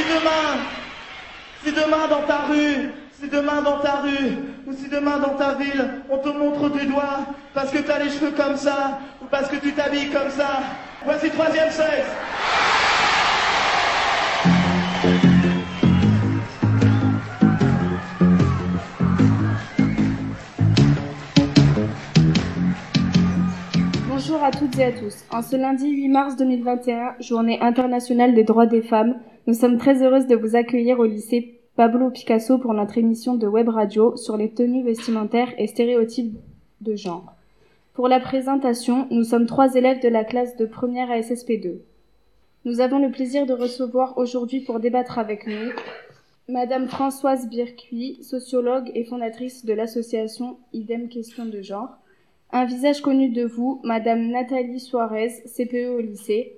si demain, si demain dans ta rue, si demain dans ta rue, ou si demain dans ta ville, on te montre du doigt parce que tu as les cheveux comme ça, ou parce que tu t'habilles comme ça, voici troisième sexe. À toutes et à tous. En ce lundi 8 mars 2021, journée internationale des droits des femmes, nous sommes très heureuses de vous accueillir au lycée Pablo Picasso pour notre émission de web radio sur les tenues vestimentaires et stéréotypes de genre. Pour la présentation, nous sommes trois élèves de la classe de première à SSP2. Nous avons le plaisir de recevoir aujourd'hui pour débattre avec nous Madame Françoise Bircuit, sociologue et fondatrice de l'association Idem Question de genre, un visage connu de vous, Madame Nathalie Suarez, CPE au lycée,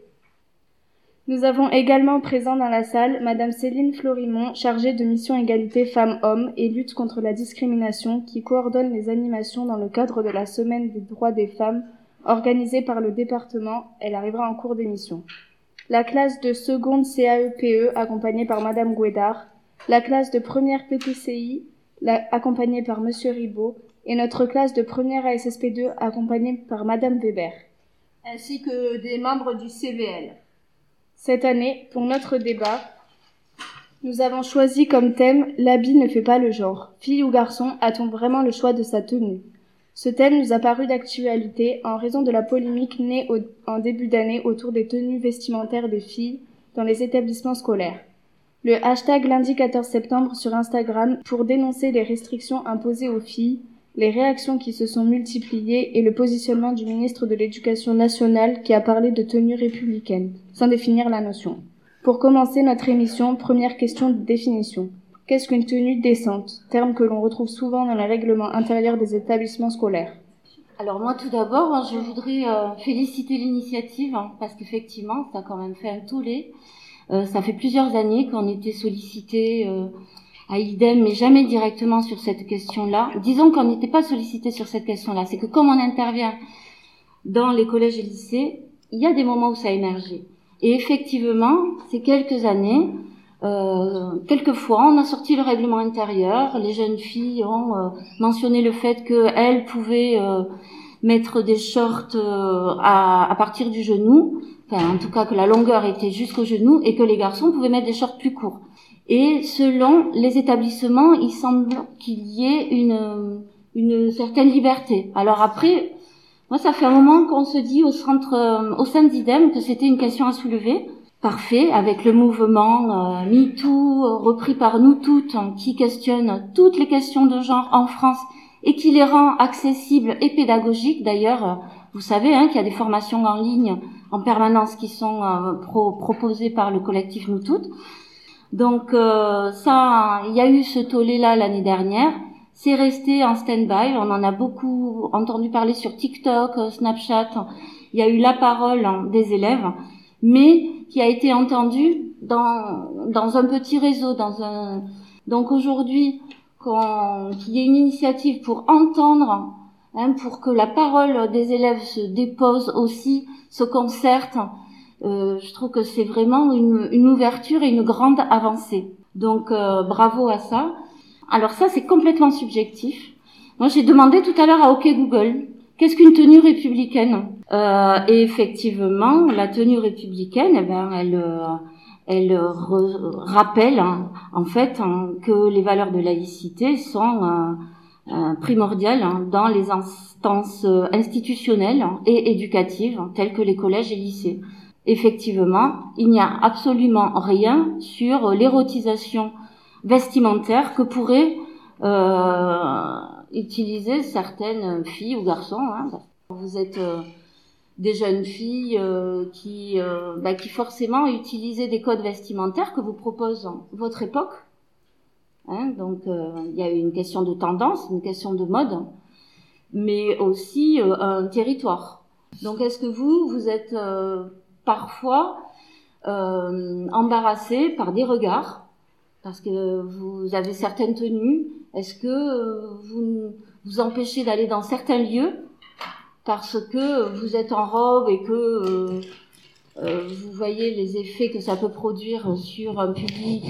nous avons également présent dans la salle Madame Céline Florimont, chargée de mission égalité femmes-hommes et lutte contre la discrimination, qui coordonne les animations dans le cadre de la semaine des droits des femmes organisée par le département. Elle arrivera en cours d'émission. La classe de seconde CAEPE, e, accompagnée par Madame Guédard, la classe de première PTCI, accompagnée par Monsieur Ribaud, et notre classe de première ASSP2, accompagnée par Madame Weber. Ainsi que des membres du CVL. Cette année, pour notre débat, nous avons choisi comme thème L'habit ne fait pas le genre. Fille ou garçon, a-t-on vraiment le choix de sa tenue? Ce thème nous a paru d'actualité en raison de la polémique née en début d'année autour des tenues vestimentaires des filles dans les établissements scolaires. Le hashtag lundi 14 septembre sur Instagram pour dénoncer les restrictions imposées aux filles les réactions qui se sont multipliées et le positionnement du ministre de l'Éducation nationale qui a parlé de tenue républicaine, sans définir la notion. Pour commencer notre émission, première question de définition. Qu'est-ce qu'une tenue décente? Terme que l'on retrouve souvent dans le règlement intérieur des établissements scolaires. Alors moi tout d'abord, hein, je voudrais euh, féliciter l'initiative hein, parce qu'effectivement, ça a quand même fait un tollé. Euh, ça fait plusieurs années qu'on était sollicité euh, à idem, mais jamais directement sur cette question-là. Disons qu'on n'était pas sollicité sur cette question-là. C'est que comme on intervient dans les collèges et lycées, il y a des moments où ça a émergé. Et effectivement, ces quelques années, euh, quelquefois, on a sorti le règlement intérieur. Les jeunes filles ont euh, mentionné le fait qu'elles pouvaient euh, mettre des shorts euh, à, à, partir du genou, enfin en tout cas que la longueur était jusqu'au genou, et que les garçons pouvaient mettre des shorts plus courts. Et selon les établissements, il semble qu'il y ait une, une certaine liberté. Alors après, moi, ça fait un moment qu'on se dit au centre, euh, au sein d'IDEM que c'était une question à soulever. Parfait, avec le mouvement euh, MeToo repris par nous toutes, hein, qui questionne toutes les questions de genre en France et qui les rend accessibles et pédagogiques. D'ailleurs, euh, vous savez hein, qu'il y a des formations en ligne en permanence qui sont proposées par le collectif Nous Toutes. Donc euh, ça, il y a eu ce tollé là l'année dernière. C'est resté en stand-by. On en a beaucoup entendu parler sur TikTok, euh, Snapchat. Il y a eu la parole hein, des élèves, mais qui a été entendue dans dans un petit réseau, dans un. Donc aujourd'hui, qu'il y ait une initiative pour entendre, hein, pour que la parole des élèves se dépose aussi, se concerte euh, je trouve que c'est vraiment une, une, ouverture et une grande avancée. Donc euh, bravo à ça. Alors ça c'est complètement subjectif. Moi j'ai demandé tout à l'heure à OK Google qu'est-ce qu'une tenue républicaine? Euh, Et effectivement la tenue républicaine, eh ben elle euh, elle rappelle hein, en fait hein, que les valeurs de laïcité sont primordiales hein, dans les instances institutionnelles et éducatives telles que les collèges et lycées effectivement, il n'y a absolument rien sur l'érotisation vestimentaire que pourraient euh, utiliser certaines filles ou garçons. Hein. Vous êtes euh, des jeunes filles euh, qui, euh, bah, qui forcément utilisaient des codes vestimentaires que vous propose votre époque. Hein. Donc il y a une question de tendance, une question de mode, mais aussi un territoire. Donc est-ce que vous, vous êtes parfois euh, embarrassé par des regards parce que vous avez certaines tenues. Est-ce que euh, vous vous empêchez d'aller dans certains lieux parce que vous êtes en robe et que euh, vous voyez les effets que ça peut produire sur un public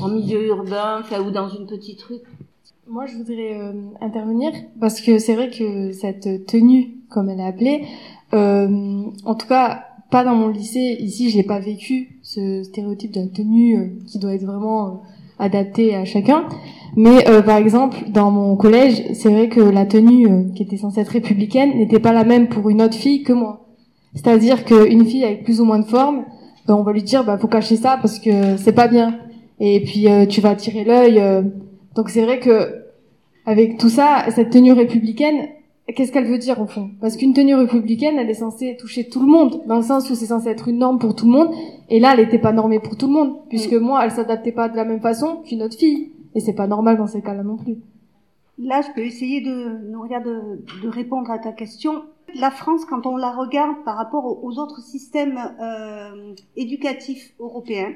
en milieu urbain, ou dans une petite rue? Moi, je voudrais intervenir parce que c'est vrai que cette tenue, comme elle est appelée, en tout cas, pas dans mon lycée. Ici, j'ai pas vécu ce stéréotype de la tenue euh, qui doit être vraiment euh, adapté à chacun. Mais par exemple, dans mon collège, c'est vrai que la tenue qui était censée être républicaine n'était pas la même pour une autre fille que moi. C'est-à-dire qu'une fille avec plus ou moins de forme, ben, on va lui dire, bah faut cacher ça parce que c'est pas bien. Et puis tu vas attirer l'œil. donc c'est vrai que avec tout ça, cette tenue républicaine, qu'est-ce qu'elle veut dire au fond? Parce qu'une tenue républicaine, elle est censée toucher tout le monde, dans le sens où c'est censé être une norme pour tout le monde, et là, elle n'était pas normée pour tout le monde, puisque mm. moi, elle s'adaptait pas de la même façon qu'une autre fille, et c'est pas normal dans ces cas-là non plus. Là, je peux essayer de, de, de répondre à ta question. La France, quand on la regarde par rapport aux autres systèmes euh, éducatifs européens,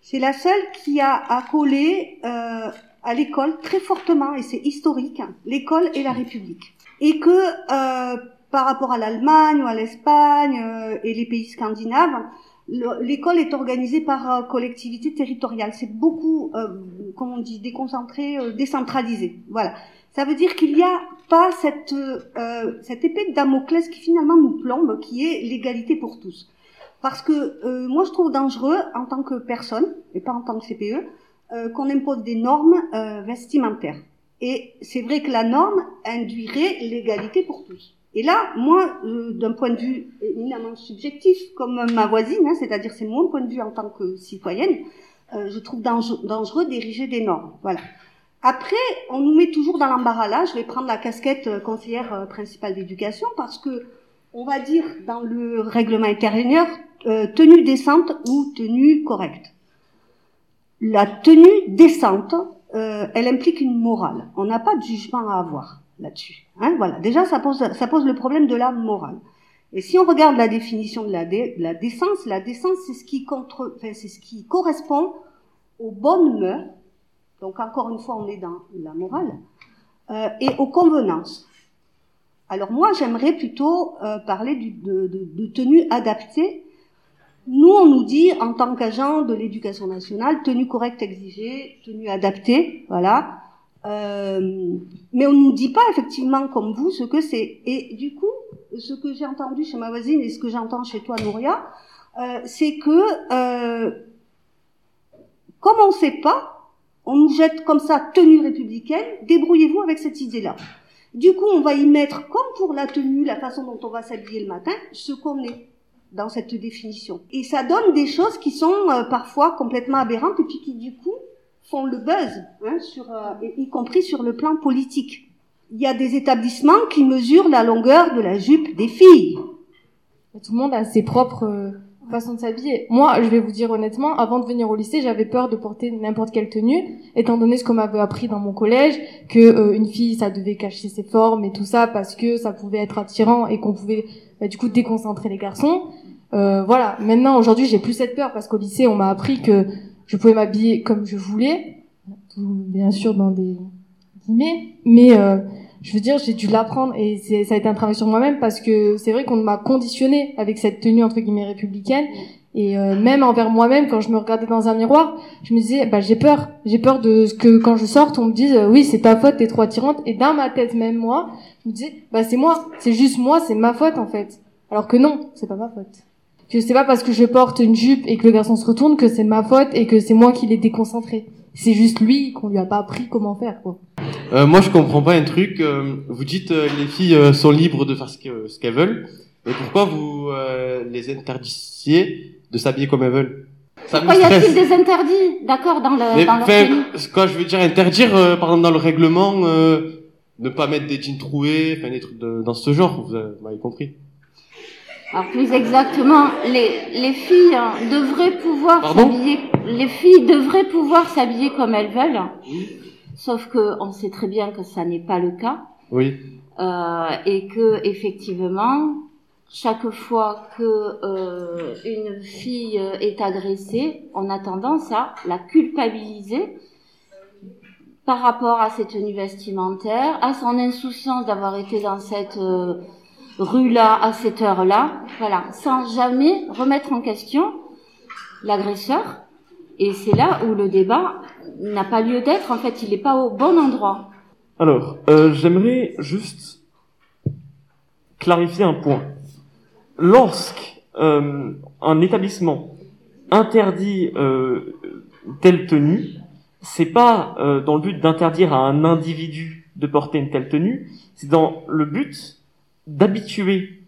c'est la seule qui a accolé euh, à l'école très fortement, et c'est historique, l'école et la République et que euh, par rapport à l'Allemagne ou à l'Espagne euh, et les pays scandinaves, l'école est organisée par euh, collectivité territoriale. C'est beaucoup, euh, comment on dit, déconcentré, euh, décentralisé. Voilà. Ça veut dire qu'il n'y a pas cette, cette épée de Damoclès qui finalement nous plombe, qui est l'égalité pour tous. Parce que moi, je trouve dangereux en tant que personne, et pas en tant que CPE, qu'on impose des normes vestimentaires. Et c'est vrai que la norme induirait l'égalité pour tous. Et là, moi, euh, d'un point de vue éminemment subjectif, comme ma voisine, hein, c'est-à-dire c'est mon point de vue en tant que citoyenne, euh, je trouve dangereux d'ériger des normes. Voilà. Après, on nous met toujours dans l'embarras là. Je vais prendre la casquette euh, conseillère principale d'éducation parce que on va dire dans le règlement intérieur tenue décente ou tenue correcte. La tenue décente, euh, elle implique une morale. On n'a pas de jugement à avoir là-dessus. Hein, voilà. Déjà, ça pose, ça pose le problème de la morale. Et si on regarde la définition de la, la décence, la décence, c'est ce qui contre, enfin, c'est ce qui correspond aux bonnes mœurs. Donc encore une fois, on est dans la morale euh, et aux convenances. Alors moi, j'aimerais plutôt euh, parler du, de, de, de tenue adaptée nous, on nous dit, en tant qu'agent de l'éducation nationale, tenue correcte exigée, tenue adaptée, voilà. Euh, mais on ne nous dit pas effectivement comme vous ce que c'est. Et du coup, ce que j'ai entendu chez ma voisine et ce que j'entends chez toi, Nouria, euh, c'est que euh, comme on ne sait pas, on nous jette comme ça tenue républicaine. Débrouillez-vous avec cette idée-là. Du coup, on va y mettre, comme pour la tenue, la façon dont on va s'habiller le matin, ce qu'on est dans cette définition. Et ça donne des choses qui sont euh, parfois complètement aberrantes et puis qui du coup font le buzz, hein, sur, euh, y compris sur le plan politique. Il y a des établissements qui mesurent la longueur de la jupe des filles. Tout le monde a ses propres euh, façons de s'habiller. Moi, je vais vous dire honnêtement, avant de venir au lycée, j'avais peur de porter n'importe quelle tenue, étant donné ce qu'on m'avait appris dans mon collège, que une fille, ça devait cacher ses formes et tout ça, parce que ça pouvait être attirant et qu'on pouvait bah, du coup déconcentrer les garçons. Euh, voilà. Maintenant, aujourd'hui, j'ai plus cette peur parce qu'au lycée, on m'a appris que je pouvais m'habiller comme je voulais, bien sûr dans des guillemets, mais euh, je veux dire, j'ai dû l'apprendre et ça a été un travail sur moi-même parce que c'est vrai qu'on m'a conditionné avec cette tenue entre guillemets républicaine et euh, même envers moi-même quand je me regardais dans un miroir, je me disais bah j'ai peur, j'ai peur de ce que quand je sorte on me dise oui c'est ta faute, t'es trop attirante et dans ma tête même moi, je me disais bah c'est moi, c'est juste moi, c'est ma faute en fait. Alors que non, c'est pas ma faute que c'est pas parce que je porte une jupe et que le garçon se retourne que c'est ma faute et que c'est moi qui l'ai déconcentré. C'est juste lui qu'on lui a pas appris comment faire quoi. Euh, moi je comprends pas un truc. Euh, vous dites euh, les filles euh, sont libres de faire ce qu'elles veulent, mais pourquoi vous les interdissiez de s'habiller comme elles veulent? Ça Pourquoi y a-t-il des interdits? D'accord dans le mais, dans leur je veux dire interdire par exemple dans le règlement ne pas mettre des jeans troués, enfin des trucs de, dans ce genre. Vous m'avez compris. Alors plus exactement, les, les filles hein, devraient pouvoir s'habiller. Les filles devraient pouvoir s'habiller comme elles veulent. Sauf que on sait très bien que ça n'est pas le cas. Oui. Euh, et que effectivement, chaque fois que euh, une fille est agressée, on a tendance à la culpabiliser par rapport à ses tenues vestimentaires, à son insouciance d'avoir été dans cette euh, rue là, à cette heure-là, voilà, sans jamais remettre en question l'agresseur. Et c'est là où le débat n'a pas lieu d'être. En fait, il n'est pas au bon endroit. Alors, euh, j'aimerais juste clarifier un point. Lorsque euh, un établissement interdit euh, telle tenue, c'est pas euh, dans le but d'interdire à un individu de porter une telle tenue, c'est dans le but d'habituer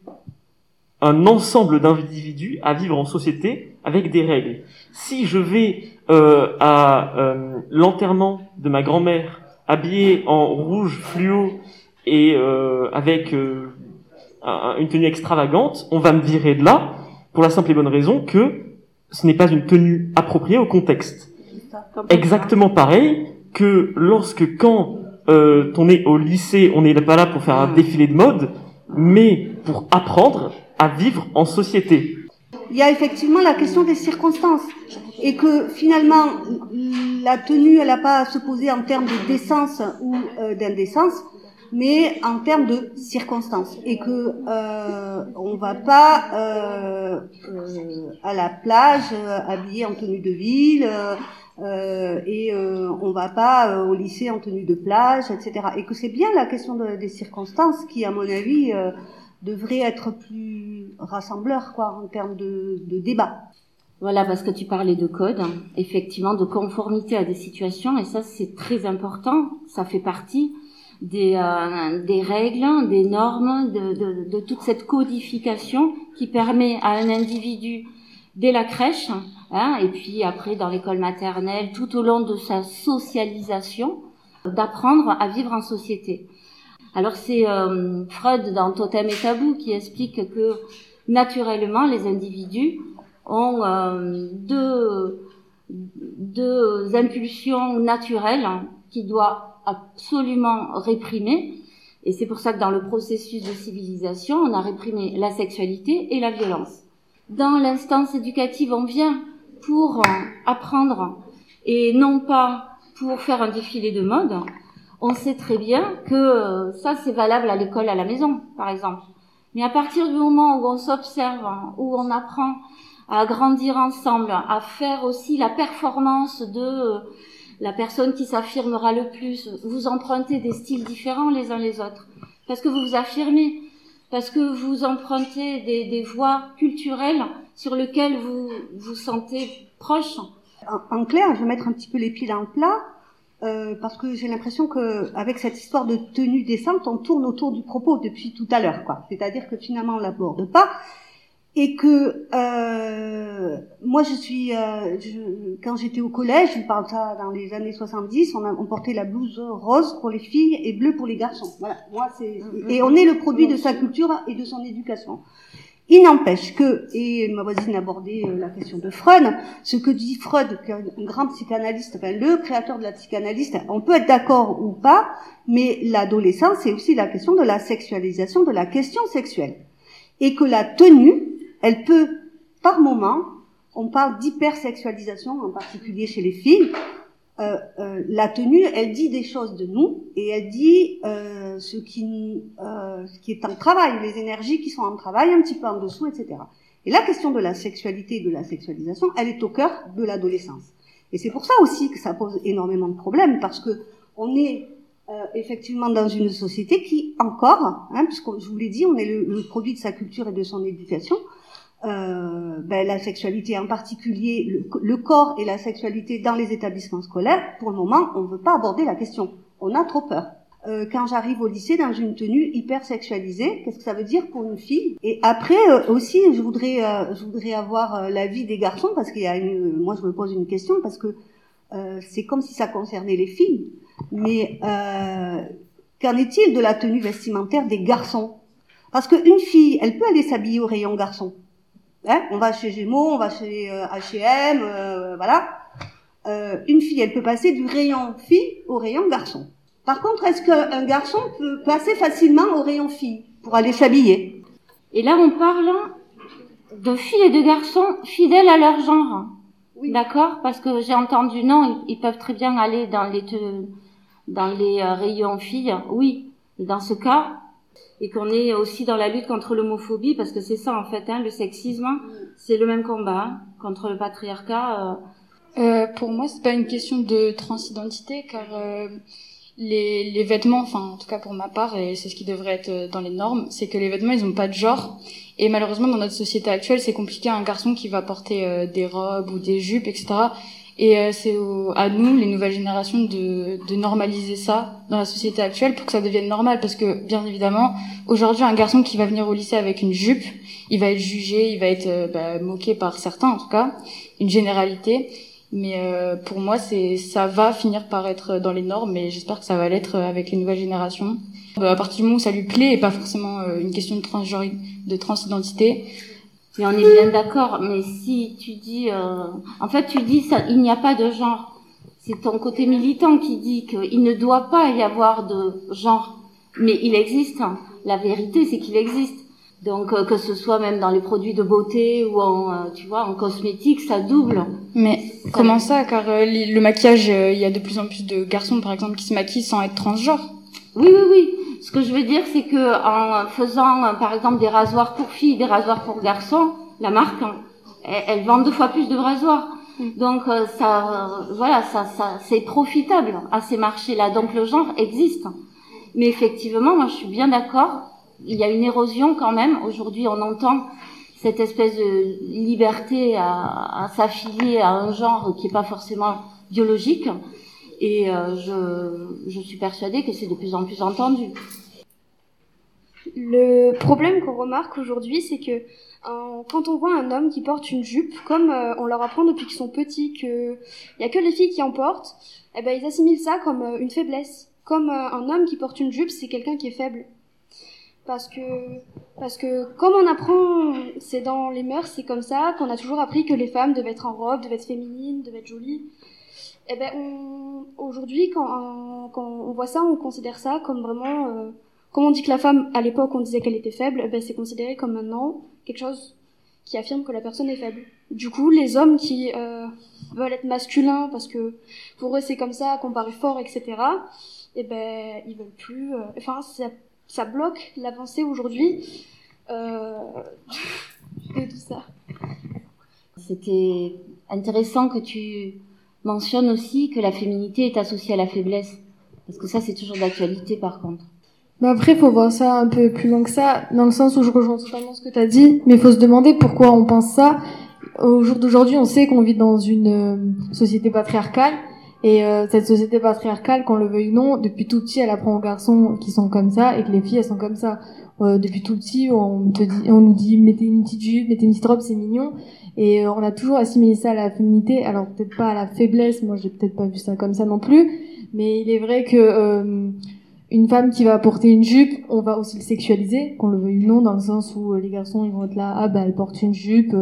un ensemble d'individus à vivre en société avec des règles. Si je vais euh, à euh, l'enterrement de ma grand-mère habillé en rouge fluo et euh, avec un- une tenue extravagante, on va me virer de là pour la simple et bonne raison que ce n'est pas une tenue appropriée au contexte. Exactement pareil que lorsque quand on est au lycée, on n'est pas là pour faire un défilé de mode, mais pour apprendre vivre en société. Il y a effectivement la question des circonstances et que finalement la tenue elle n'a pas à se poser en termes de décence ou euh, d'indécence mais en termes de circonstances et que euh, on va pas euh, euh, à la plage habillé en tenue de ville et on va pas au lycée en tenue de plage etc et que c'est bien la question de- des circonstances qui à mon avis devrait être plus rassembleur quoi en termes de, de débat. Voilà, parce que tu parlais de code, hein, effectivement, de conformité à des situations, et ça c'est très important. Ça fait partie des, euh, des règles, des normes, de, de, de toute cette codification qui permet à un individu dès la crèche, hein, et puis après dans l'école maternelle, tout au long de sa socialisation, d'apprendre à vivre en société. Alors c'est euh, Freud dans Totem et Tabou qui explique que naturellement les individus ont euh, deux, deux impulsions naturelles qui doivent absolument réprimer. Et c'est pour ça que dans le processus de civilisation, on a réprimé la sexualité et la violence. Dans l'instance éducative, on vient pour euh, apprendre et non pas pour faire un défilé de mode. On sait très bien que euh, ça, c'est valable à l'école, à la maison, par exemple. Mais à partir du moment où on s'observe, où on apprend à grandir ensemble, à faire aussi la performance de euh, la personne qui s'affirmera le plus. Vous empruntez des styles différents les uns les autres, parce que vous vous affirmez, parce que vous empruntez des, des voies culturelles sur lesquelles vous vous sentez proche. En, en clair, je vais mettre un petit peu les pieds dans le plat. Euh, parce que j'ai l'impression que avec cette histoire de tenue décente, on tourne autour du propos depuis tout à l'heure, quoi. C'est-à-dire que finalement on l'aborde pas et que euh, moi je suis euh, je- quand j'étais au collège, je parle ça dans les années 70, on, a, on portait la blouse rose pour les filles et bleue pour les garçons. Voilà, moi c'est et on est le produit de sa culture et de son éducation. Il n'empêche que, et ma voisine abordait euh, la question de Freud, ce que dit Freud, un grand psychanalyste, enfin le créateur de la psychanalyste, on peut être d'accord ou pas, mais l'adolescence, c'est aussi la question de la sexualisation, de la question sexuelle. Et que la tenue, elle peut, par moment, on parle d'hypersexualisation, en particulier chez les filles, euh, euh, la tenue, elle dit des choses de nous et elle dit euh, ce, qui, euh, ce qui est en travail, les énergies qui sont en travail, un petit peu en dessous, etc. Et la question de la sexualité et de la sexualisation, elle est au cœur de l'adolescence. Et c'est pour ça aussi que ça pose énormément de problèmes, parce que on est euh, effectivement dans une société qui encore, hein, puisque je vous l'ai dit, on est le, le produit de sa culture et de son éducation, euh, ben, la sexualité en particulier, le, corps et la sexualité dans les établissements scolaires, pour le moment, on ne veut pas aborder la question. On a trop peur. Euh, quand j'arrive au lycée dans une tenue hyper sexualisée, qu'est-ce que ça veut dire pour une fille? Et après euh, aussi, je voudrais, euh, je voudrais avoir euh, l'avis des garçons parce qu'il y a une, moi je me pose une question parce que euh, c'est comme si ça concernait les filles. Mais qu'en est-il de la tenue vestimentaire des garçons? Parce qu'une fille, elle peut aller s'habiller au rayon garçon. Hein on va chez Gémeaux, on va chez H&M, euh, voilà. Euh, une fille, elle peut passer du rayon fille au rayon garçon. Par contre, est-ce qu'un garçon peut passer facilement au rayon fille pour aller s'habiller? Et là, on parle de filles et de garçons fidèles à leur genre. Oui. D'accord? Parce que j'ai entendu non, ils, peuvent très bien aller dans les te- dans les rayons filles. Oui. Et dans ce cas, et qu'on est aussi dans la lutte contre l'homophobie parce que c'est ça en fait, hein, le sexisme, c'est le même combat hein, contre le patriarcat. Euh. Euh, pour moi, c'est pas une question de transidentité car euh, les, les vêtements, enfin en tout cas pour ma part, et c'est ce qui devrait être dans les normes, c'est que les vêtements ils ont pas de genre. Et malheureusement dans notre société actuelle, c'est compliqué un garçon qui va porter des robes ou des jupes, etc. Et euh, c'est à nous, les nouvelles générations, de, de normaliser ça dans la société actuelle pour que ça devienne normal. Parce que bien évidemment, aujourd'hui, un garçon qui va venir au lycée avec une jupe, il va être jugé, il va être bah, moqué par certains en tout cas, une généralité. Mais euh, pour moi, c'est ça va finir par être dans les normes, et j'espère que ça va l'être avec les nouvelles générations. Euh, à partir du moment où ça lui plaît, et pas forcément euh, une question de transgenre, de transidentité. Et on est bien d'accord, mais si tu dis, euh, en fait, tu dis ça, il n'y a pas de genre. C'est ton côté militant qui dit qu'il ne doit pas y avoir de genre, mais il existe. Hein. La vérité, c'est qu'il existe. Donc euh, que ce soit même dans les produits de beauté ou en, euh, tu vois, en cosmétique, ça double. Mais comment ça Car euh, le maquillage, il y a de plus en plus de garçons, par exemple, qui se maquillent sans être transgenre. Oui, oui, oui. Ce que je veux dire, c'est que en faisant, par exemple, des rasoirs pour filles, des rasoirs pour garçons, la marque, elle, elle vend deux fois plus de rasoirs. Donc ça, voilà, ça, ça, c'est profitable à ces marchés-là. Donc le genre existe. Mais effectivement, moi, je suis bien d'accord il y a une érosion quand même. Aujourd'hui, on entend cette espèce de liberté à, à s'affilier à un genre qui n'est pas forcément biologique. Et euh, je, je suis persuadée que c'est de plus en plus entendu. Le problème qu'on remarque aujourd'hui, c'est que euh, quand on voit un homme qui porte une jupe, comme euh, on leur apprend depuis qu'ils sont petits qu'il n'y a que les filles qui en portent, eh ben, ils assimilent ça comme euh, une faiblesse. Comme un homme qui porte une jupe, c'est quelqu'un qui est faible parce que parce que comme on apprend c'est dans les mœurs c'est comme ça qu'on a toujours appris que les femmes devaient être en robe devaient être féminines devaient être jolies et ben aujourd'hui quand, quand on voit ça on considère ça comme vraiment comme on dit que la femme à l'époque on disait qu'elle était faible eh ben c'est considéré comme maintenant quelque chose qui affirme que la personne est faible du coup les hommes qui euh, veulent être masculins parce que pour eux c'est comme ça qu'on paraît fort etc et ben ils veulent plus euh, enfin ça ça bloque l'avancée aujourd'hui euh, de tout ça. C'était intéressant que tu mentionnes aussi que la féminité est associée à la faiblesse. Parce que ça, c'est toujours d'actualité par contre. Mais après, faut voir ça un peu plus loin que ça, dans le sens où je rejoins totalement ce que tu as dit, mais il faut se demander pourquoi on pense ça. Au jour d'aujourd'hui, on sait qu'on vit dans une euh, société patriarcale, et euh, cette société patriarcale, qu'on le veuille ou non, depuis tout petit, elle apprend aux garçons qui sont comme ça et que les filles, elles sont comme ça. Euh, depuis tout petit, on, te dit, on nous dit mettez une petite jupe, mettez une petite robe, c'est mignon. Et euh, on a toujours assimilé ça à la féminité. Alors peut-être pas à la faiblesse, moi j'ai peut-être pas vu ça comme ça non plus. Mais il est vrai que euh, une femme qui va porter une jupe, on va aussi le sexualiser, qu'on le veuille ou non, dans le sens où les garçons ils vont être là, ah bah elle porte une jupe,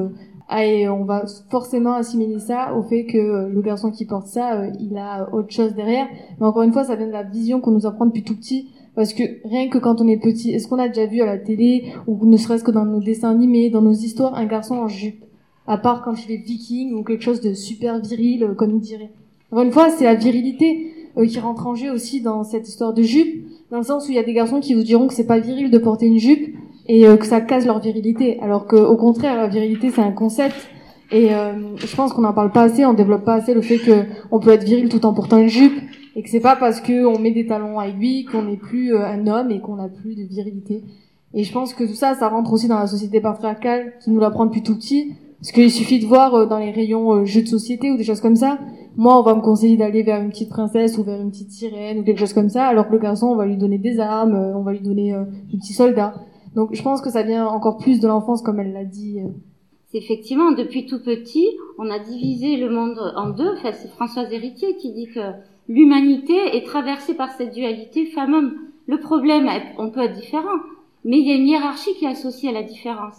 ah, et on va forcément assimiler ça au fait que euh, le garçon qui porte ça, euh, il a autre chose derrière. Mais encore une fois, ça vient de la vision qu'on nous apprend depuis tout petit. Parce que rien que quand on est petit, est-ce qu'on a déjà vu à la télé, ou ne serait-ce que dans nos dessins animés, dans nos histoires, un garçon en jupe? À part quand il est viking ou quelque chose de super viril, euh, comme il dirait. Encore une fois, c'est la virilité qui rentre en jeu aussi dans cette histoire de jupe, dans le sens où il y a des garçons qui vous diront que c'est pas viril de porter une jupe, et euh, que ça casse leur virilité. Alors qu'au contraire, la virilité c'est un concept. Et euh, je pense qu'on n'en parle pas assez, on développe pas assez le fait que on peut être viril tout en portant une jupe et que c'est pas parce que on met des talons à aiguille qu'on n'est plus euh, un homme et qu'on n'a plus de virilité. Et je pense que tout ça, ça rentre aussi dans la société patriarcale qui nous l'apprend depuis tout petit. Parce qu'il suffit de voir dans les rayons jeux de société ou des choses comme ça. Moi, on va me conseiller d'aller vers une petite princesse ou vers une petite sirène ou quelque chose comme ça, alors que le garçon, on va lui donner des armes, on va lui donner des petits soldats. Donc je pense que ça vient encore plus de l'enfance, comme elle l'a dit. Euh. Effectivement, depuis tout petit, on a divisé le monde en deux. Enfin, c'est Françoise Héritier qui dit que l'humanité est traversée par cette dualité femme-homme. Le problème, on peut être différent, mais il y a une hiérarchie qui est associée à la différence.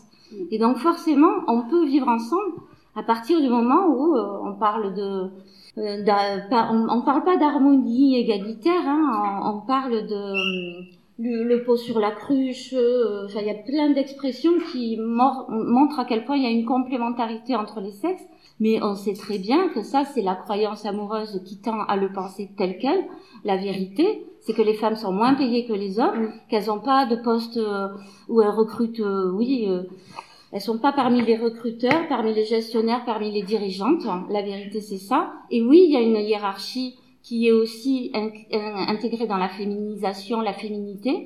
Et donc forcément, on peut vivre ensemble à partir du moment où euh, on parle de, euh, on, parle pas d'harmonie égalitaire, hein, on, on, parle de le, pot sur la cruche, euh, il y a plein d'expressions qui montrent à quel point il y a une complémentarité entre les sexes, mais on sait très bien que ça c'est la croyance amoureuse qui tend à le penser tel quel. La vérité, c'est que les femmes sont moins payées que les hommes, qu'elles n'ont pas de poste euh, où elles recrutent, euh, oui, euh, elles sont pas parmi les recruteurs, parmi les gestionnaires, parmi les dirigeantes. La vérité, c'est ça. Et oui, il y a une hiérarchie qui est aussi intégrée dans la féminisation, la féminité,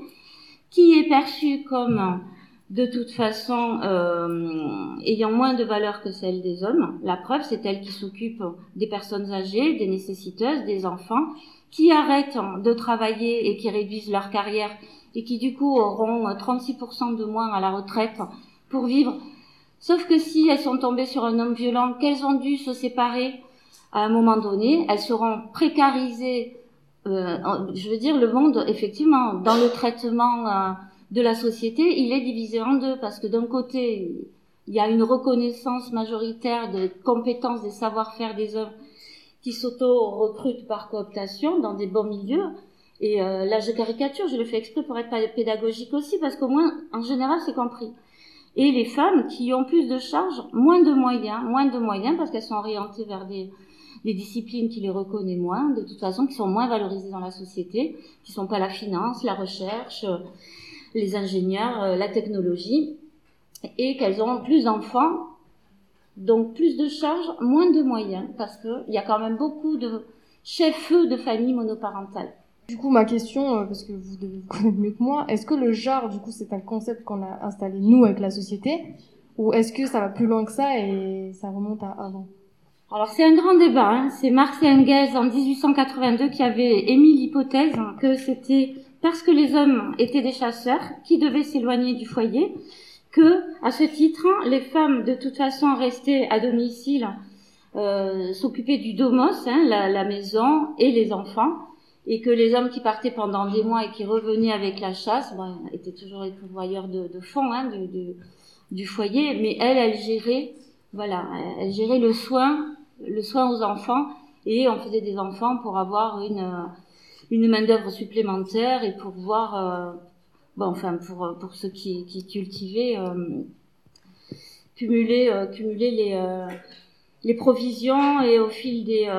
qui est perçue comme de toute façon euh, ayant moins de valeur que celle des hommes. La preuve, c'est elle qui s'occupe des personnes âgées, des nécessiteuses, des enfants, qui arrêtent de travailler et qui réduisent leur carrière et qui du coup auront 36% de moins à la retraite pour vivre. Sauf que si elles sont tombées sur un homme violent, qu'elles ont dû se séparer à un moment donné, elles seront précarisées. Euh, je veux dire, le monde, effectivement, dans le traitement euh, de la société, il est divisé en deux parce que d'un côté, il y a une reconnaissance majoritaire des compétences, des savoir-faire des hommes qui s'auto-recrutent par cooptation dans des bons milieux. Et euh, là, je caricature, je le fais exprès pour être pédagogique aussi, parce qu'au moins, en général, c'est compris. Et les femmes qui ont plus de charges, moins de moyens, moins de moyens, parce qu'elles sont orientées vers des, disciplines qui les reconnaissent moins, de toute façon, qui sont moins valorisées dans la société, qui sont pas la finance, la recherche, les ingénieurs, euh, la technologie, et qu'elles ont plus d'enfants, donc plus de charges, moins de moyens, parce qu'il y a quand même beaucoup de chefs de famille monoparentales. Du coup, ma question, euh, parce que vous devez vous connaître mieux que moi, est-ce que le genre, du coup, c'est un concept qu'on a installé nous avec la société, ou est-ce que ça va plus loin que ça et ça remonte à avant? Alors c'est un grand débat. Hein. C'est Marx et Engels en 1882 qui avait émis l'hypothèse que c'était parce que les hommes étaient des chasseurs qui devaient s'éloigner du foyer, que, à ce titre, les femmes, de toute façon, restaient à domicile, euh, s'occuper du domos, hein, la, maison et les enfants, et que les hommes qui partaient pendant des mois et qui revenaient avec la chasse, bon, étaient toujours les pourvoyeurs de, de fonds hein, du foyer, mais elles, elles géraient, voilà, elles géraient le soin, le soin aux enfants, et on faisait des enfants pour avoir une une main d'œuvre supplémentaire et pour voir, euh, bon, enfin pour pour ceux qui, qui cultivaient, euh, cumuler euh, cumuler les les provisions et au fil des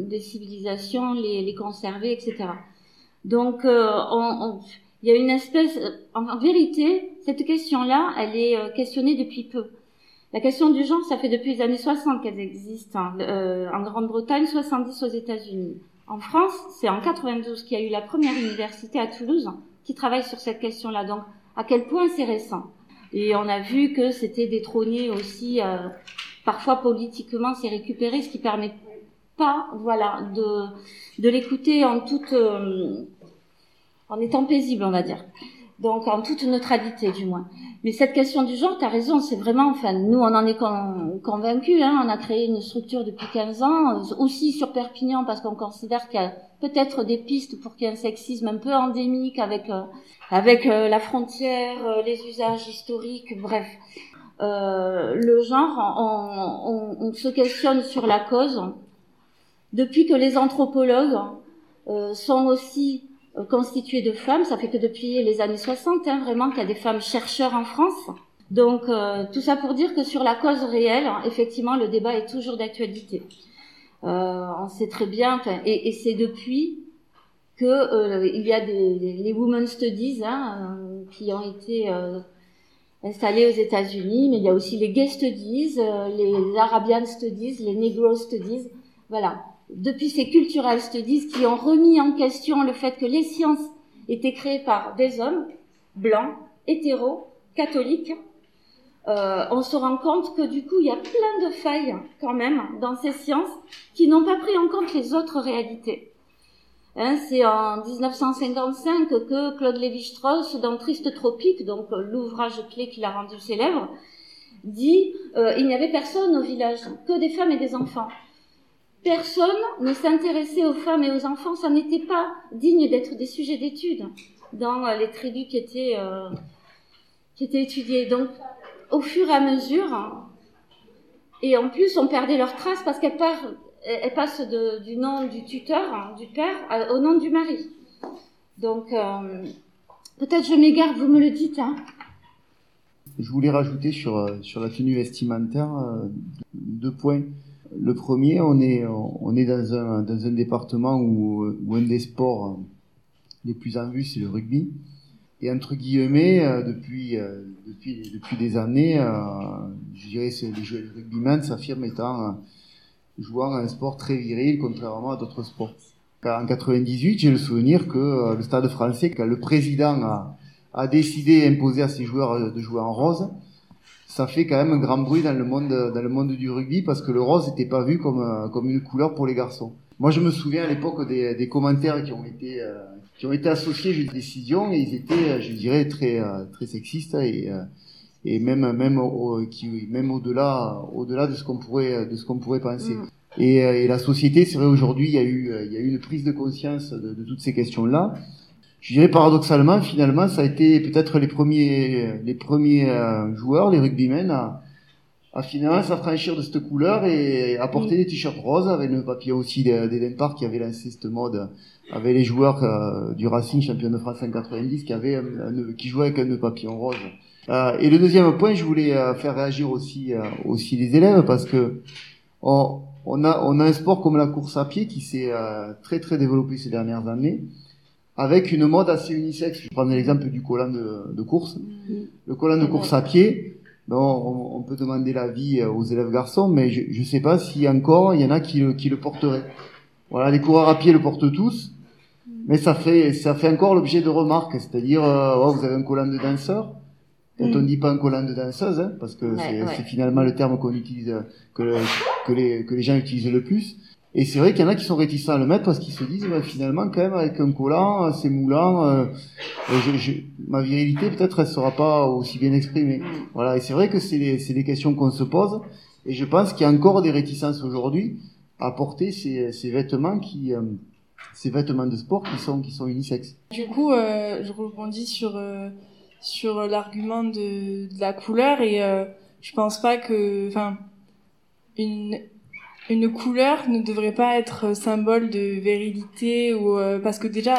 des civilisations les les conserver, etc. Donc on, il y a une espèce, en, vérité, cette question-là, elle est questionnée depuis peu. La question du genre, ça fait depuis les années 60 qu'elle existe en Grande-Bretagne, 70 aux États-Unis. En France, c'est en 92 qu'il y a eu la première université à Toulouse qui travaille sur cette question-là. Donc, à quel point c'est récent? Et on a vu que c'était détrôné aussi, euh, parfois politiquement, c'est récupéré, ce qui permet pas, voilà, de, de l'écouter en toute, euh, en étant paisible, on va dire. Donc, en toute neutralité, du moins. Mais cette question du genre, tu as raison, c'est vraiment, enfin, nous, on en est convaincus. Hein, on a créé une structure depuis 15 ans, euh, aussi sur Perpignan, parce qu'on considère qu'il y a peut-être des pistes pour qu'il y ait un sexisme un peu endémique avec euh, avec euh, la frontière, les usages historiques, bref. le genre, on, on, on, se questionne sur la cause depuis que les anthropologues sont aussi constituée de femmes. Ça fait que depuis les années 60, hein, vraiment, qu'il y a des femmes chercheurs en France. Donc, euh, tout ça pour dire que sur la cause réelle, effectivement, le débat est toujours d'actualité. Euh, on sait très bien, et, c'est depuis que euh, il y a les Women Studies hein, qui ont été installés aux États-Unis, mais il y a aussi les Gay Studies, les Arabian Studies, les Negro Studies. Voilà, depuis ces cultural studies qui ont remis en question le fait que les sciences étaient créées par des hommes blancs, hétéros, catholiques, euh, on se rend compte que du coup, il y a plein de failles quand même dans ces sciences qui n'ont pas pris en compte les autres réalités. Hein, c'est en 1955 que Claude Lévi-Strauss, dans Triste Tropique, donc l'ouvrage clé qui l'a rendu célèbre, dit euh, il n'y avait personne au village, que des femmes et des enfants personne ne s'intéressait aux femmes et aux enfants, ça n'était pas digne d'être des sujets d'études dans euh, les tribus qui étaient, euh. Donc, au fur et à mesure, et en plus, on perdait leurs traces parce qu'elles passent du nom du tuteur, du père, au nom du mari. Donc, euh, peut-être je m'égare, vous me le dites. Hein. Je voulais rajouter sur, sur la tenue vestimentaire deux points. Le premier, on est, on est dans, un, dans un département où, un des sports les plus en vue, c'est le rugby. Et entre guillemets, euh, depuis, euh, depuis, depuis des années, euh, je dirais que les, jeux- les rugbymen s'affirment étant jouant un sport très viril, contrairement à d'autres sports. En 98, j'ai le souvenir que le Stade français, quand le président a, a décidé et imposé à ses joueurs de jouer en rose, ça fait quand même un grand bruit dans le monde, dans le monde du rugby parce que le rose n'était pas vu comme, euh, comme une couleur pour les garçons. Moi, je me souviens à l'époque des, des commentaires qui ont été, euh, qui ont été associés à une décision et ils étaient, euh, je dirais, très, très sexistes et, et même, même, au, qui, même au-delà, au-delà de ce qu'on pourrait, de ce qu'on pourrait penser. Et, euh, et la société, c'est vrai, aujourd'hui, il y a eu, il y a eu une prise de conscience de, de toutes ces questions-là. Je dirais paradoxalement, finalement, ça a été peut-être les premiers, les premiers euh, joueurs, les rugbymen, à, à finalement s'affranchir de cette couleur et à porter des t-shirts roses avec le papier aussi d'Eden Park qui avait lancé cette mode. Avec les joueurs euh, du Racing champion de France en 90 qui avait un, un nœud- qui jouaient avec un nœud papillon rose. Euh, et le deuxième point, je voulais euh, faire réagir aussi aussi les élèves parce que on, on a on a un sport comme la course à pied qui s'est très très développé ces dernières années avec une mode assez unisexe. Je prends l'exemple du collant de, de course. Le collant de course à pied, bon, on, on peut demander l'avis euh, aux élèves garçons, mais je ne sais pas si encore il y en a qui le, qui le porteraient. Voilà, les coureurs à pied le portent tous, mais ça fait ça fait encore l'objet de remarques, c'est-à-dire euh, oh, vous avez un collant de danseur. Quand on ne dit pas un collant de danseuse, hein, parce que Ouais, c'est ouais. finalement le terme qu'on utilise, euh, que, le- que, les, que les gens utilisent le plus. Et c'est vrai qu'il y en a qui sont réticents à le mettre parce qu'ils se disent, bah, finalement, quand même, avec un collant, c'est moulant, euh, je, je- ma virilité, peut-être, elle sera pas aussi bien exprimée. Voilà. Et c'est vrai que c'est des, des questions qu'on se pose. Et je pense qu'il y a encore des réticences aujourd'hui à porter ces, ces vêtements qui, euh, ces vêtements de sport qui sont, qui sont unisexes. Du coup, euh, je rebondis sur euh, sur l'argument de, de la couleur et euh, je pense pas que, enfin, une une couleur ne devrait pas être symbole de virilité ou euh, parce que déjà,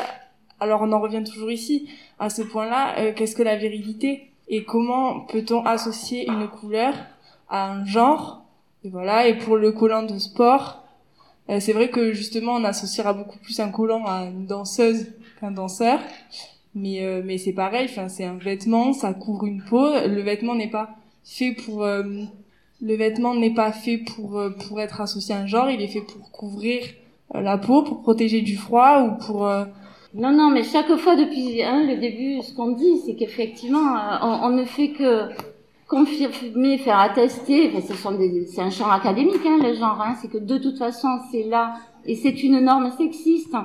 alors on en revient toujours ici à ce point-là. euh, Qu'est-ce que la virilité et comment peut-on associer une couleur à un genre? Et voilà. Et pour le collant de sport, euh, c'est vrai que justement on associera beaucoup plus un collant à une danseuse qu'un danseur. Mais euh, mais c'est pareil, enfin c'est un vêtement, ça couvre une peau. Le vêtement n'est pas fait pour euh, le vêtement n'est pas fait pour euh, pour être associé à un genre, il est fait pour couvrir euh, la peau, pour protéger du froid ou pour euh, Non, non, mais chaque fois depuis hein, le début, ce qu'on dit, c'est qu'effectivement, on, ne fait que confirmer, faire attester. Enfin, c'est un champ académique, hein, le genre. Hein, c'est que de toute façon, c'est là et c'est une norme sexiste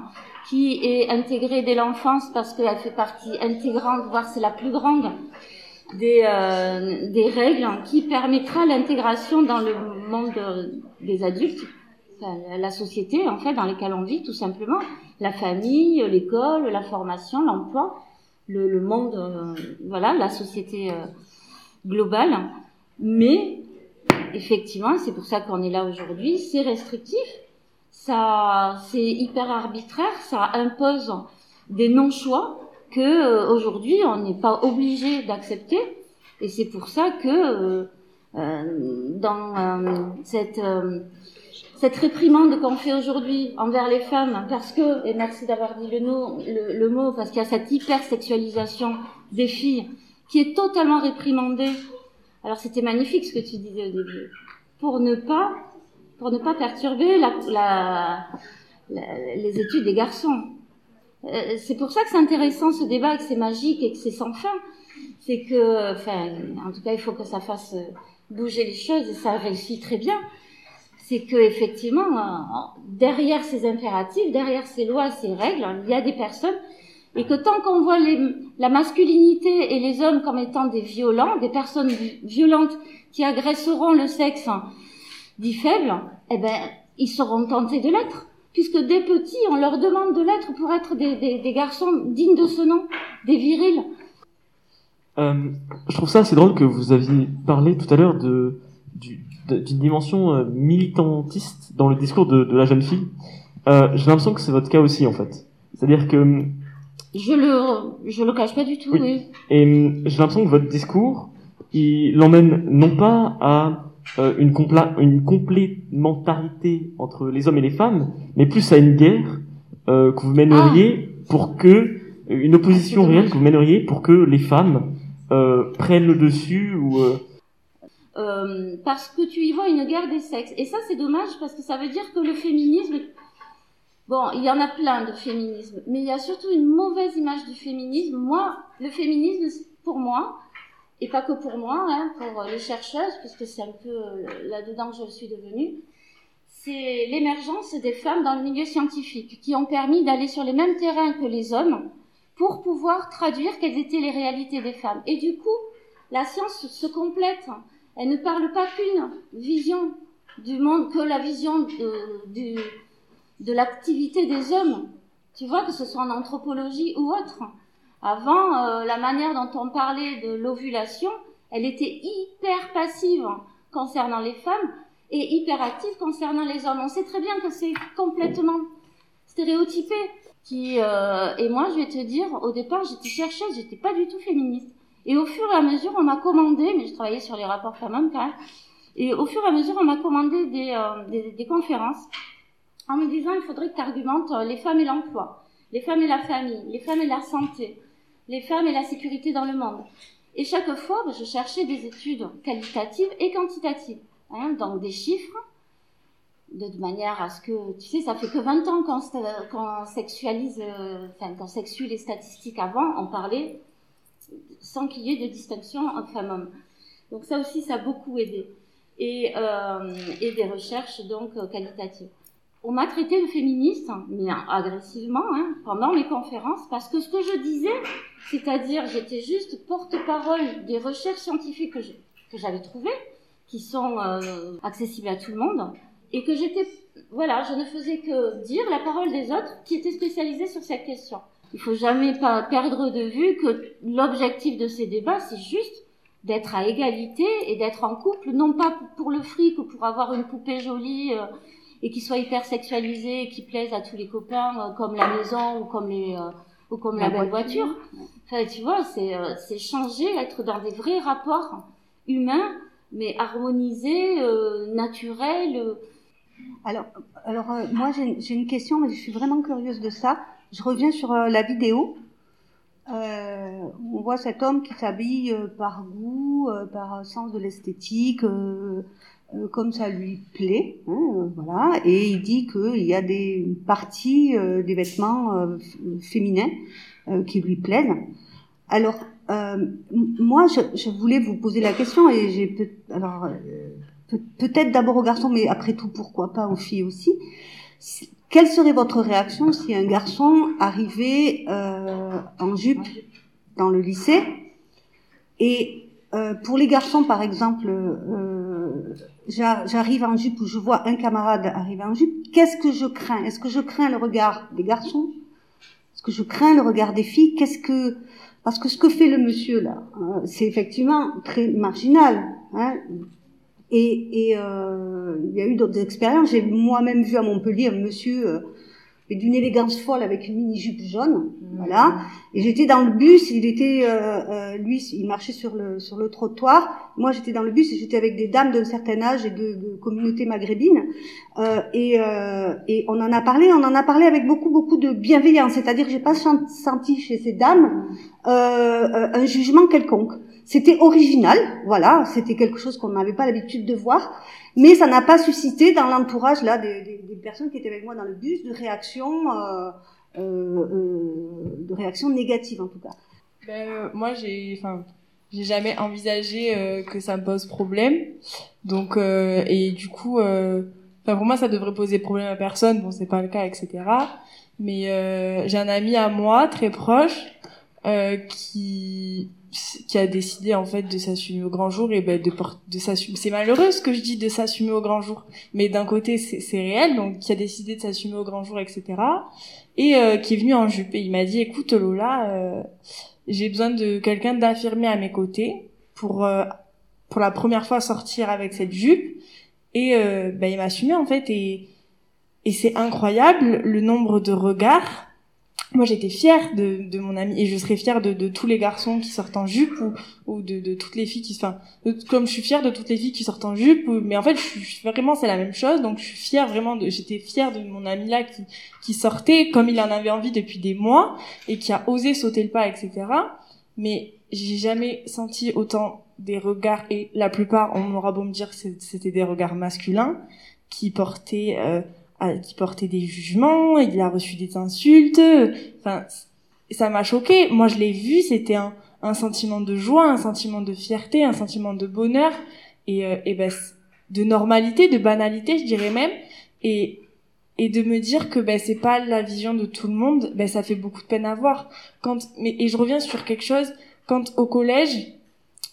qui est intégrée dès l'enfance parce qu'elle fait partie intégrante, voire c'est la plus grande des, euh, des règles qui permettra l'intégration dans le monde des adultes, la société en fait dans laquelle on vit tout simplement, la famille, l'école, la formation, l'emploi, le, le monde, euh, voilà, la société euh, globale. Mais effectivement, c'est pour ça qu'on est là aujourd'hui, c'est restrictif, ça, c'est hyper arbitraire, ça impose des non-choix que euh, aujourd'hui on n'est pas obligé d'accepter. Et c'est pour ça que euh, euh, dans cette cette réprimande qu'on fait aujourd'hui envers les femmes parce que et merci d'avoir dit le, mot parce qu'il y a cette hypersexualisation des filles qui est totalement réprimandée. Alors c'était magnifique ce que tu disais au début. Pour ne pas pour ne pas perturber les études des garçons euh, c'est pour ça que c'est intéressant ce débat, que c'est magique et que c'est sans fin. C'est que, enfin, en tout cas, il faut que ça fasse euh, bouger les choses et ça réussit très bien. C'est que effectivement, euh, derrière ces impératifs, derrière ces lois, ces règles, il y a des personnes et que tant qu'on voit les, la masculinité et les hommes comme étant des violents, des personnes vi- violentes qui agresseront le sexe dit faible, eh ben, ils seront tentés de l'être puisque dès petits, on leur demande de l'être pour être des, des, des garçons dignes de ce nom, des virils. Euh, je trouve ça assez drôle que vous aviez parlé tout à l'heure de du- de- d'une dimension euh, militantiste dans le discours de, de la jeune fille. Euh, J'ai l'impression que c'est votre cas aussi en fait. C'est-à-dire que Je le, je le cache pas du tout, Oui. oui. et hum, j'ai l'impression que votre discours, il l'emmène non pas à euh, une, compla- une complémentarité entre les hommes et les femmes, mais plus à une guerre euh, que vous mèneriez pour que une opposition réelle que vous mèneriez pour que les femmes euh, prennent le dessus ou euh, euh, parce que tu y vois une guerre des sexes. Et ça, c'est dommage parce que ça veut dire que le féminisme, bon, il y en a plein de féminisme, mais il y a surtout une mauvaise image du féminisme. Moi, le féminisme, pour moi, et pas que pour moi, hein, pour les chercheuses, puisque c'est un peu euh, là-dedans que je suis devenue, c'est l'émergence des femmes dans le milieu scientifique qui ont permis d'aller sur les mêmes terrains que les hommes pour pouvoir traduire quelles étaient les réalités des femmes. Et du coup, la science se complète. Elle ne parle pas qu'une vision du monde, que la vision de, de l'activité des hommes. Tu vois, que ce soit en anthropologie ou autre. Avant, euh, la manière dont on parlait de l'ovulation, elle était hyper passive concernant les femmes et hyper active concernant les hommes. On sait très bien que c'est complètement stéréotypé. Euh, et moi, je vais te dire, au départ, j'étais chercheuse, j'étais pas du tout féministe. Et au fur et à mesure, on m'a commandé, mais je travaillais sur les rapports femmes-hommes quand même, et au fur et à mesure, on m'a commandé des, euh, des, conférences en me disant, il faudrait que tu argumentes les femmes et l'emploi, les femmes et la famille, les femmes et la santé, les femmes et la sécurité dans le monde. Et chaque fois, je cherchais des études qualitatives et quantitatives, hein, donc des chiffres, de manière à ce que, tu sais, ça fait que 20 ans qu'on sexualise, euh, enfin, qu'on sexue les statistiques avant, on parlait sans qu'il y ait de distinction entre femmes-hommes. Donc ça aussi, ça a beaucoup aidé. Et, euh, et des recherches donc qualitatives. On m'a traité de féministe, mais agressivement, hein, pendant mes conférences, parce que ce que je disais, c'est-à-dire j'étais juste porte-parole des recherches scientifiques que j'avais trouvées, qui sont euh, accessibles à tout le monde, et que j'étais, voilà, je ne faisais que dire la parole des autres qui étaient spécialisés sur cette question. Il faut jamais perdre de vue que l'objectif de ces débats, c'est juste d'être à égalité et d'être en couple, non pas pour le fric ou pour avoir une poupée jolie euh, et qui soit hyper sexualisée et qui plaise à tous les copains, euh, comme la maison ou comme les euh, ou comme la, belle voiture. Enfin, tu vois, c'est c'est changer, être dans des vrais rapports humains, mais harmonisés, naturels. Alors, alors moi j'ai une question, mais je suis vraiment curieuse de ça. Je reviens sur euh, la vidéo. Euh, on voit cet homme qui s'habille euh, par goût, par sens de l'esthétique, comme ça lui plaît, hein, voilà. Et il dit qu'il y a des parties des vêtements féminins qui lui plaisent. Alors, moi, je, je, voulais vous poser la question et j'ai peut, alors peut-être d'abord aux garçons, mais après tout, pourquoi pas aux filles aussi. Quelle serait votre réaction si un garçon arrivait euh, en jupe dans le lycée et euh, pour les garçons, par exemple, euh, j'arrive en jupe ou je vois un camarade arriver en jupe, qu'est-ce que je crains? Est-ce que je crains le regard des garçons? Est-ce que je crains le regard des filles? Qu'est-ce que parce que ce que fait le monsieur là, hein, c'est effectivement très marginal. Hein et, euh, il y a eu d'autres expériences. J'ai moi-même vu à Montpellier un monsieur euh, d'une élégance folle avec une mini jupe jaune, mmh. voilà. Et j'étais dans le bus, il était, euh, euh, lui, il marchait sur le sur le trottoir. Moi, j'étais dans le bus et j'étais avec des dames d'un certain âge et de, de communauté maghrébine. Euh, et, euh, et on en a parlé, on en a parlé avec beaucoup beaucoup de bienveillance. C'est-à-dire j'ai pas senti chez ces dames un jugement quelconque. C'était original, voilà, c'était quelque chose qu'on n'avait pas l'habitude de voir, mais ça n'a pas suscité dans l'entourage là des, des, des, personnes qui étaient avec moi dans le bus de réactions, euh, euh, euh de réactions négatives en tout cas. Ben, euh, moi, j'ai, enfin, j'ai jamais envisagé euh, que ça me pose problème, donc et du coup, enfin pour moi, ça devrait poser problème à personne. Bon, c'est pas le cas, etc. Mais j'ai un ami à moi très proche qui qui a décidé en fait de s'assumer au grand jour et ben de de s'assumer c'est malheureux ce que je dis de s'assumer au grand jour. Mais d'un côté c'est réel donc qui a décidé de s'assumer au grand jour etc et euh, qui est venu en jupe et il m'a dit écoute Lola euh, j'ai besoin de quelqu'un d'affirmé à mes côtés pour euh, pour la première fois sortir avec cette jupe et ben il m'a assumé en fait et et c'est incroyable le nombre de regards moi j'étais fière de, de mon ami et je serais fière de, de tous les garçons qui sortent en jupe ou, ou de, de toutes les filles qui enfin comme je suis fière de toutes les filles qui sortent en jupe mais en fait je suis vraiment c'est la même chose. Donc je suis fière vraiment de j'étais fière de mon ami là qui qui sortait comme il en avait envie depuis des mois et qui a osé sauter le pas etc mais j'ai jamais senti autant des regards et la plupart on aura beau me dire c'était des regards masculins qui portaient euh, qui portait des jugements, il a reçu des insultes. Enfin, ça m'a choqué. Moi, je l'ai vu, c'était un, sentiment de joie, un sentiment de fierté, un sentiment de bonheur et, euh, et ben, de normalité, de banalité, je dirais même. Et, et de me dire que ben c'est pas la vision de tout le monde, ben ça fait beaucoup de peine à voir. Quand mais et je reviens sur quelque chose quand au collège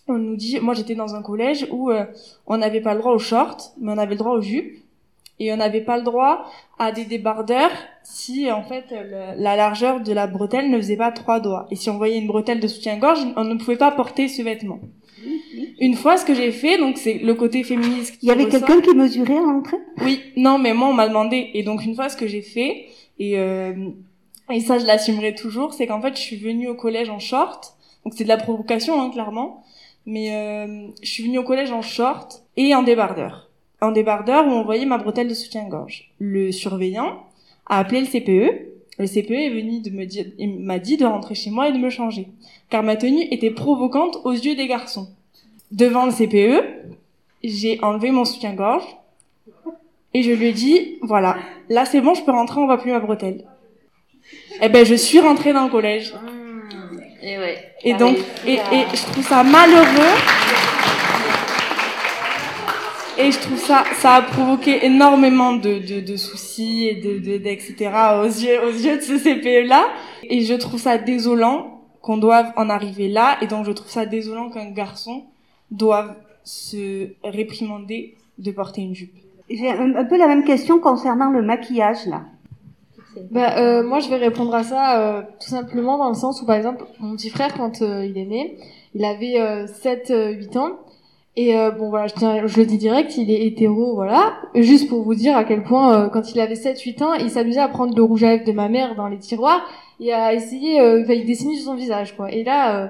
on nous dit moi j'étais dans un collège où euh, on n'avait pas le droit aux shorts, mais on avait le droit aux jupes et on n'avait pas le droit à des débardeurs si en fait la largeur de la bretelle ne faisait pas trois doigts. Et si on voyait une bretelle de soutien-gorge, on ne pouvait pas porter ce vêtement. Une fois, ce que j'ai fait, donc c'est le côté féministe. Il y avait quelqu'un qui mesurait à l'entrée? Oui, non, mais moi on m'a demandé. Et donc une fois, ce que j'ai fait, et euh, et ça je l'assumerai toujours, c'est qu'en fait je suis venue au collège en short. Donc c'est de la provocation, hein, clairement. Mais euh, je suis venue au collège en short et en débardeur un débardeur où on voyait ma bretelle de soutien-gorge. Le surveillant a appelé le CPE. Le CPE est venu de me dire, il m'a dit de rentrer chez moi et de me changer, car ma tenue était provocante aux yeux des garçons. Devant le CPE, j'ai enlevé mon soutien-gorge et je lui ai dit, voilà, là c'est bon, je peux rentrer, on voit plus ma bretelle. Eh ben, je suis rentrée dans le collège. Et ouais. Et donc, et, et je trouve ça malheureux et je trouve ça, ça a provoqué énormément de, de, de soucis et de, de, etc. aux yeux, aux yeux de ce CPE-là. Et je trouve ça désolant qu'on doive en arriver là. Et donc je trouve ça désolant qu'un garçon doive se réprimander de porter une jupe. J'ai un, peu la même question concernant le maquillage là. Bah, euh, moi, je vais répondre à ça euh, tout simplement dans le sens où, par exemple, mon petit frère, quand euh, il est né, il avait 7-8 ans. Et euh, bon voilà, je, tiens, je le dis direct, il est hétéro, voilà. Juste pour vous dire à quel point, euh, quand il avait 7-8 ans, il s'amusait à prendre le rouge à lèvres de ma mère dans les tiroirs et à essayer, euh, il dessinait sur son visage, quoi. Et là, euh,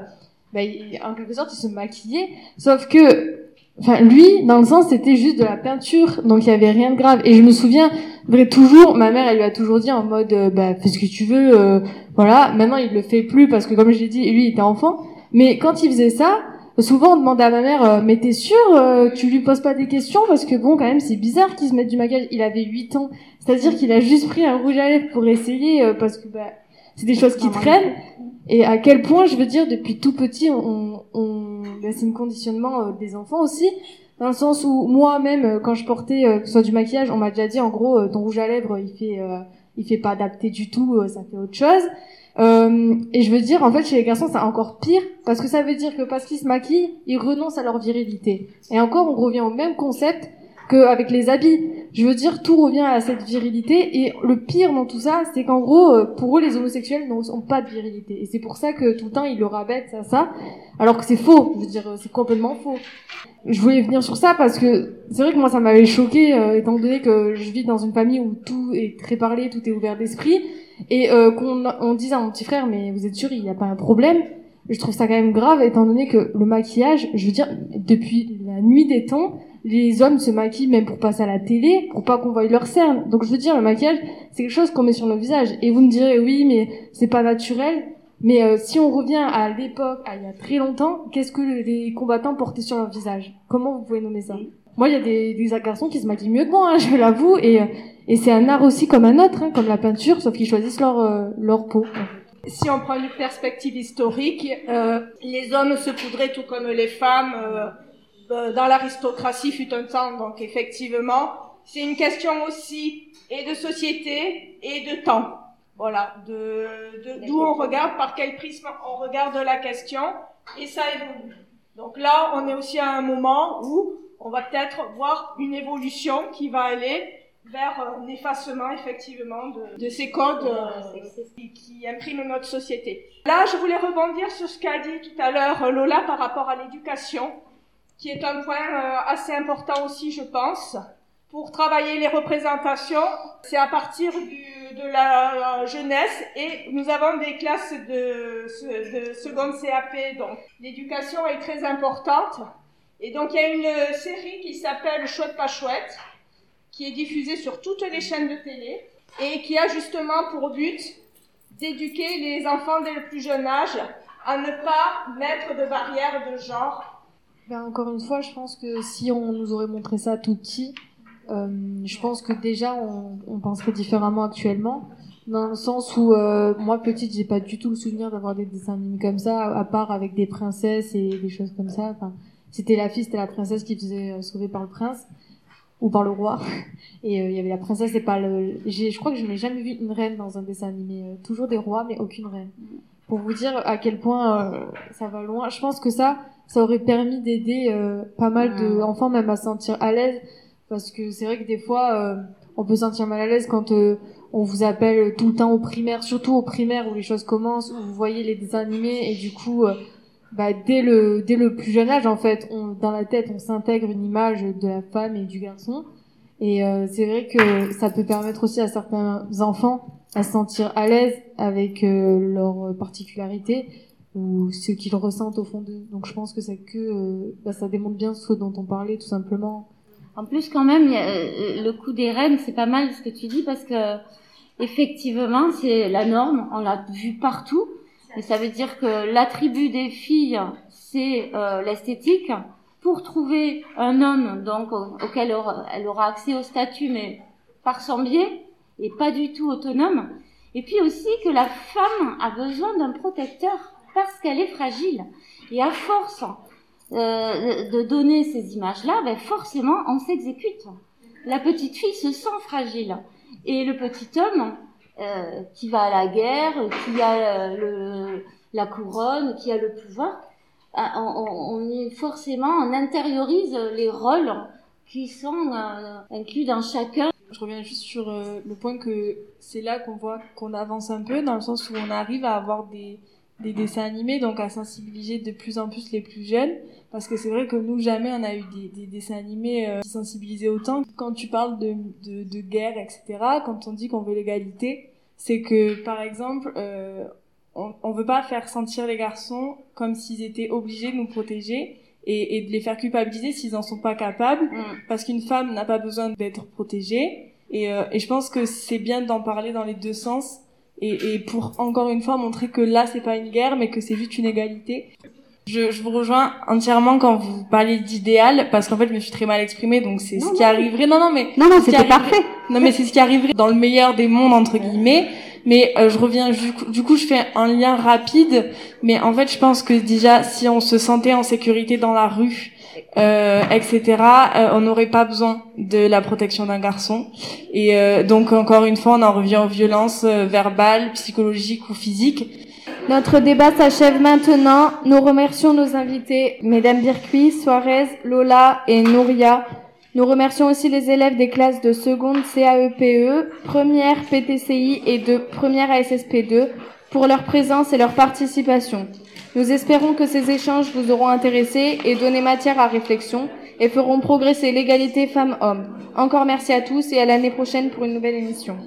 bah, en quelque sorte, il se maquillait. Sauf que, enfin, lui, dans le sens, c'était juste de la peinture, donc il y avait rien de grave. Et je me souviens, vrai toujours, ma mère, elle lui a toujours dit en mode, bah, fais ce que tu veux, voilà. Maintenant, il le fait plus parce que, comme je l'ai dit, lui, il était enfant. Mais quand il faisait ça, souvent on demandait à ma mère euh, mais t'es sûr euh, tu lui poses pas des questions parce que bon quand même c'est bizarre qu'il se mette du maquillage. Il avait 8 ans. C'est-à-dire qu'il a juste pris un rouge à lèvres pour essayer euh, parce que bah c'est des choses qui traînent. Et à quel point je veux dire depuis tout petit on, on bah, c'est un conditionnement des enfants aussi. Dans le sens où moi-même quand je portais que ce soit du maquillage on m'a déjà dit en gros ton rouge à lèvres il fait il fait pas adapté du tout ça fait autre chose euh, et je veux dire, en fait, chez les garçons, c'est encore pire, parce que ça veut dire que parce qu'ils se maquillent, ils renoncent à leur virilité. Et encore, on revient au même concept qu'avec les habits. Je veux dire, tout revient à cette virilité, et le pire dans tout ça, c'est qu'en gros, euh, pour eux, les homosexuels n'ont pas de virilité. Et c'est pour ça que tout le temps, ils le rabattent à ça, alors que c'est faux. Je veux dire, c'est complètement faux. Je voulais venir sur ça parce que c'est vrai que moi, ça m'avait choqué, euh, étant donné que je vis dans une famille où tout est très parlé, tout est ouvert d'esprit et euh, qu'on on dise à mon petit frère mais vous êtes sûr il n'y a pas un problème? Je trouve ça quand même grave étant donné que le maquillage je veux dire depuis la nuit des temps les hommes se maquillent même pour passer à la télé pour pas qu'on voie leurs cernes donc je veux dire le maquillage c'est quelque chose qu'on met sur nos visages. Et vous me direz oui mais c'est pas naturel. Mais euh, si on revient à l'époque à il y a très longtemps qu'est-ce que les combattants portaient sur leur visage? Comment vous pouvez nommer ça? Moi il y a des, des garçons qui se maquillent mieux que moi hein, je l'avoue et et c'est un art aussi comme un autre, hein, comme la peinture, sauf qu'ils choisissent leur, euh, leur peau. Si on prend une perspective historique, euh, les hommes se poudraient tout comme les femmes euh, euh, dans l'aristocratie fut un temps. Donc effectivement, c'est une question aussi et de société et de temps. Voilà, de d'où on regarde, par quel prisme on regarde la question, et ça évolue. Donc là, on est aussi à un moment où on va peut-être voir une évolution qui va aller vers un effacement effectivement de, ces codes euh, qui, impriment notre société. Là, je voulais rebondir sur ce qu'a dit tout à l'heure euh, Lola par rapport à l'éducation, qui est un point euh, assez important aussi, je pense. Pour travailler les représentations, c'est à partir du, de la jeunesse et nous avons des classes de, de seconde CAP, donc l'éducation est très importante. Et donc il y a une série qui s'appelle Chouette pas chouette, qui est diffusée sur toutes les chaînes de télé et qui a justement pour but d'éduquer les enfants dès le plus jeune âge à ne pas mettre de barrières de genre. Ben, encore une fois, je pense que si on nous aurait montré ça tout petit, euh, je pense que déjà on, penserait différemment actuellement, dans le sens où euh, moi petite, j'ai pas du tout le souvenir d'avoir des dessins animés comme ça, à part avec des princesses et des choses comme ça. C'était la fille, c'était la princesse qui faisait euh, sauver par le prince ou par le roi. Et euh, il y avait la princesse et pas le. Je crois que je n'ai jamais vu une reine dans un dessin animé. Euh, toujours des rois, mais aucune reine. Pour vous dire à quel point euh, ça va loin. Je pense que ça, ça aurait permis d'aider pas mal d'enfants même à se sentir à l'aise, parce que c'est vrai que des fois, on peut se sentir mal à l'aise quand on vous appelle tout le temps au primaire, surtout au primaire où les choses commencent, où vous voyez les dessins animés et du coup bah, dès le dès le plus jeune âge en fait on, dans la tête on s'intègre une image de la femme et du garçon. Et euh, c'est vrai que ça peut permettre aussi à certains enfants à se sentir à l'aise avec euh, leurs particularités ou ce qu'ils ressentent au fond d'eux. Donc je pense que c'est que euh, bah, ça démontre bien ce dont on parlait tout simplement. En plus quand même euh, le coup des reines c'est pas mal ce que tu dis parce que effectivement c'est la norme on l'a vu partout et ça veut dire que l'attribut des filles, c'est euh, l'esthétique. Pour trouver un homme donc auquel elle aura accès au statut, mais par son biais et pas du tout autonome. Et puis aussi que la femme a besoin d'un protecteur parce qu'elle est fragile. Et à force euh, de donner ces images-là, ben forcément on s'exécute. La petite fille se sent fragile. Et le petit homme, euh, qui va à la guerre, qui a euh, le, la couronne, qui a le pouvoir, ah, on, on, est forcément, on intériorise les rôles qui sont euh, inclus dans chacun. Je reviens juste sur le point que c'est là qu'on voit qu'on avance un peu, dans le sens où on arrive à avoir des, des dessins animés, donc à sensibiliser de plus en plus les plus jeunes, parce que c'est vrai que nous, jamais on a eu des, des dessins animés euh, qui sensibilisaient autant. Quand tu parles de, de, de guerre, etc., quand on dit qu'on veut l'égalité, c'est que, par exemple, euh, on, on veut pas faire sentir les garçons comme s'ils étaient obligés de nous protéger et, et de les faire culpabiliser s'ils en sont pas capables, mm. parce qu'une femme n'a pas besoin d'être protégée. Et, euh, et je pense que c'est bien d'en parler dans les deux sens et, et pour encore une fois montrer que là c'est pas une guerre mais que c'est juste une égalité. Je, je, vous rejoins entièrement quand vous parlez d'idéal parce qu'en fait je me suis très mal exprimée donc c'est ce qui arriverait. Non non mais non non c'était parfait. Non mais c'est ce qui arriverait dans le meilleur des mondes entre guillemets. Mais euh, je reviens du coup, du coup je fais un lien rapide. Mais en fait je pense que déjà si on se sentait en sécurité dans la rue euh, etc., euh, on n'aurait pas besoin de la protection d'un garçon. Et euh, donc encore une fois, on en revient aux violences euh, verbales, psychologiques ou physiques. Notre débat s'achève maintenant. Nous remercions nos invités, Mesdames Bircuis, Suarez, Lola et Nouria. Nous remercions aussi les élèves des classes de seconde CAEPE, e, première PTCI et de première ASSP2 pour leur présence et leur participation. Nous espérons que ces échanges vous auront intéressé et donné matière à réflexion et feront progresser l'égalité femmes-hommes. Encore merci à tous et à l'année prochaine pour une nouvelle émission.